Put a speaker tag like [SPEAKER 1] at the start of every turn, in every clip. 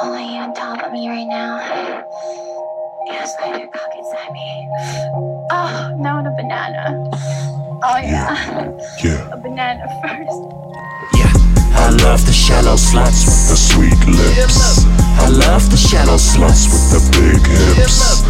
[SPEAKER 1] Only on top of me right now. Yes, I do cock inside me. Oh, now the banana. Oh yeah.
[SPEAKER 2] Yeah,
[SPEAKER 1] A banana first.
[SPEAKER 3] Yeah, I love the shallow sluts with
[SPEAKER 2] the sweet lips.
[SPEAKER 3] I love the shallow sluts with
[SPEAKER 2] the big hips.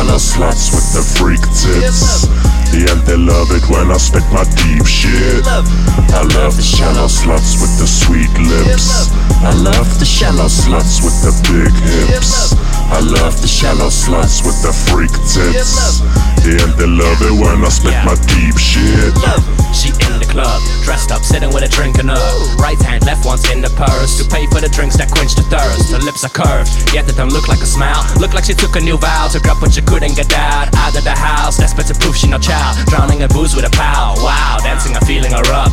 [SPEAKER 3] Shallow sluts with
[SPEAKER 2] the freak tits. Yeah, and they love it when I spit my deep shit.
[SPEAKER 3] I love the shallow sluts with the
[SPEAKER 2] sweet lips.
[SPEAKER 3] I love the shallow sluts with
[SPEAKER 2] the big hips.
[SPEAKER 3] I love the shallow sluts
[SPEAKER 2] with the freak tits. Yeah, and they love it when I spit my deep shit.
[SPEAKER 3] In the purse to pay for the drinks that quench the thirst. Her lips are curved, yet they don't look like a smile. Look like she took a new vow, took up what she couldn't get out. Out of the house, desperate to prove she no child. Drowning in booze with a pal. Wow, dancing and feeling her up.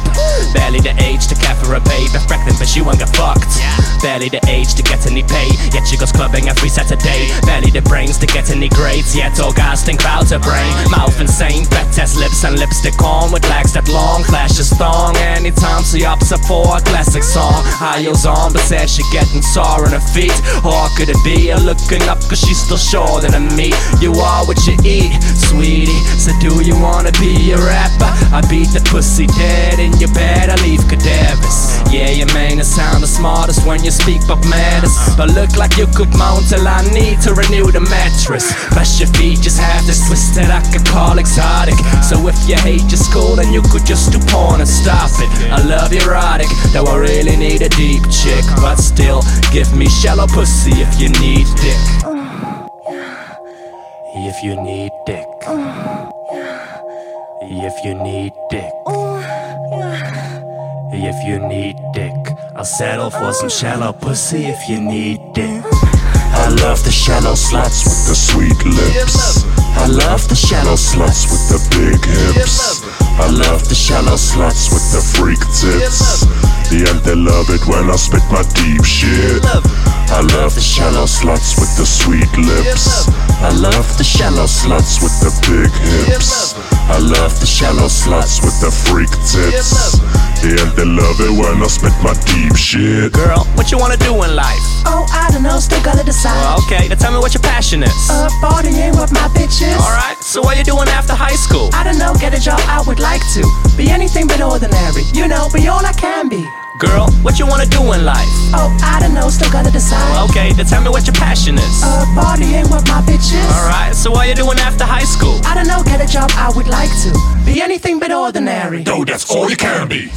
[SPEAKER 3] Barely the age to care for a babe, pregnant but she won't get fucked. Barely the age to get any pay, yet she goes clubbing every Saturday. Barely the brains to get any grades, yet all guys think about her brain. Mouth insane, test lips and lipstick on with legs that long, flashes thong. Anytime she ups up for a classic song. High heels on, but said she getting sore on her feet. Or could it be her looking up cause she's still shorter than me? You are what you eat, sweetie. So do you wanna be a rapper? I beat the pussy dead in your bed, I leave cadavers. Yeah, you may not sound the smartest when you speak but matters. But look like you could mount till I need to renew the mattress. But your feet this twist that I could call exotic. So if you hate your school, then you could just do porn and stop it. I love erotic, though I really need a deep chick. But still, give me shallow pussy if you need dick. If you need dick. If you need dick. If you need dick. I'll settle for some shallow pussy if you need dick. I love the shallow sluts
[SPEAKER 2] with the sweet lips.
[SPEAKER 3] I love the shallow sluts
[SPEAKER 2] with the big hips.
[SPEAKER 3] I love the shallow sluts
[SPEAKER 2] with the freak tits. Yeah, and they love it when I spit my deep shit.
[SPEAKER 3] I love the shallow sluts
[SPEAKER 2] with the sweet lips.
[SPEAKER 3] I love the shallow sluts
[SPEAKER 2] with the big hips.
[SPEAKER 3] I love the shallow sluts
[SPEAKER 2] with the freak tits. Yeah, and they love it when I spit my deep shit.
[SPEAKER 3] Girl, what you wanna do in life?
[SPEAKER 4] Oh, I don't know, still gotta decide.
[SPEAKER 3] Well, okay, then tell me what your passion is.
[SPEAKER 4] Uh, partying with my bitches.
[SPEAKER 3] Alright, so what you doing after high school?
[SPEAKER 4] I don't know, get a job, I would like to. Be anything but ordinary, you know, be all I can be.
[SPEAKER 3] Girl, what you wanna do in life?
[SPEAKER 4] Oh, I don't know, still gotta decide.
[SPEAKER 3] Okay, then tell me what your passion is.
[SPEAKER 4] Uh, partying with my bitches.
[SPEAKER 3] Alright, so what you doing after high school?
[SPEAKER 4] I don't know, get a job, I would like to. Be anything but ordinary.
[SPEAKER 2] Though that's all you can be.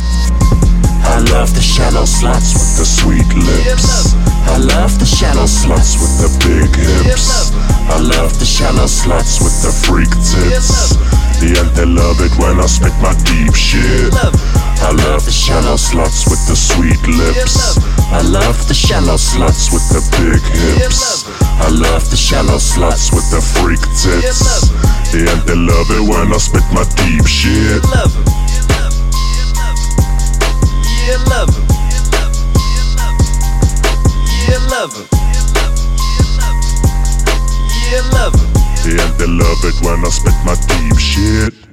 [SPEAKER 3] I love the shallow sluts
[SPEAKER 2] with the sweet lips.
[SPEAKER 3] I love the shallow sluts
[SPEAKER 2] with the big hips.
[SPEAKER 3] I love the shallow sluts
[SPEAKER 2] with the freak tits. Yeah, they love it when I spit my deep shit.
[SPEAKER 3] I love the shallow sluts
[SPEAKER 2] with the sweet lips.
[SPEAKER 3] I love the shallow sluts
[SPEAKER 2] with the big hips.
[SPEAKER 3] I love the shallow sluts
[SPEAKER 2] with the freak tits. Yeah, they love it when I spit my deep shit.
[SPEAKER 3] Love him. Yeah, love him. Yeah,
[SPEAKER 2] they love it when I spit my deep shit.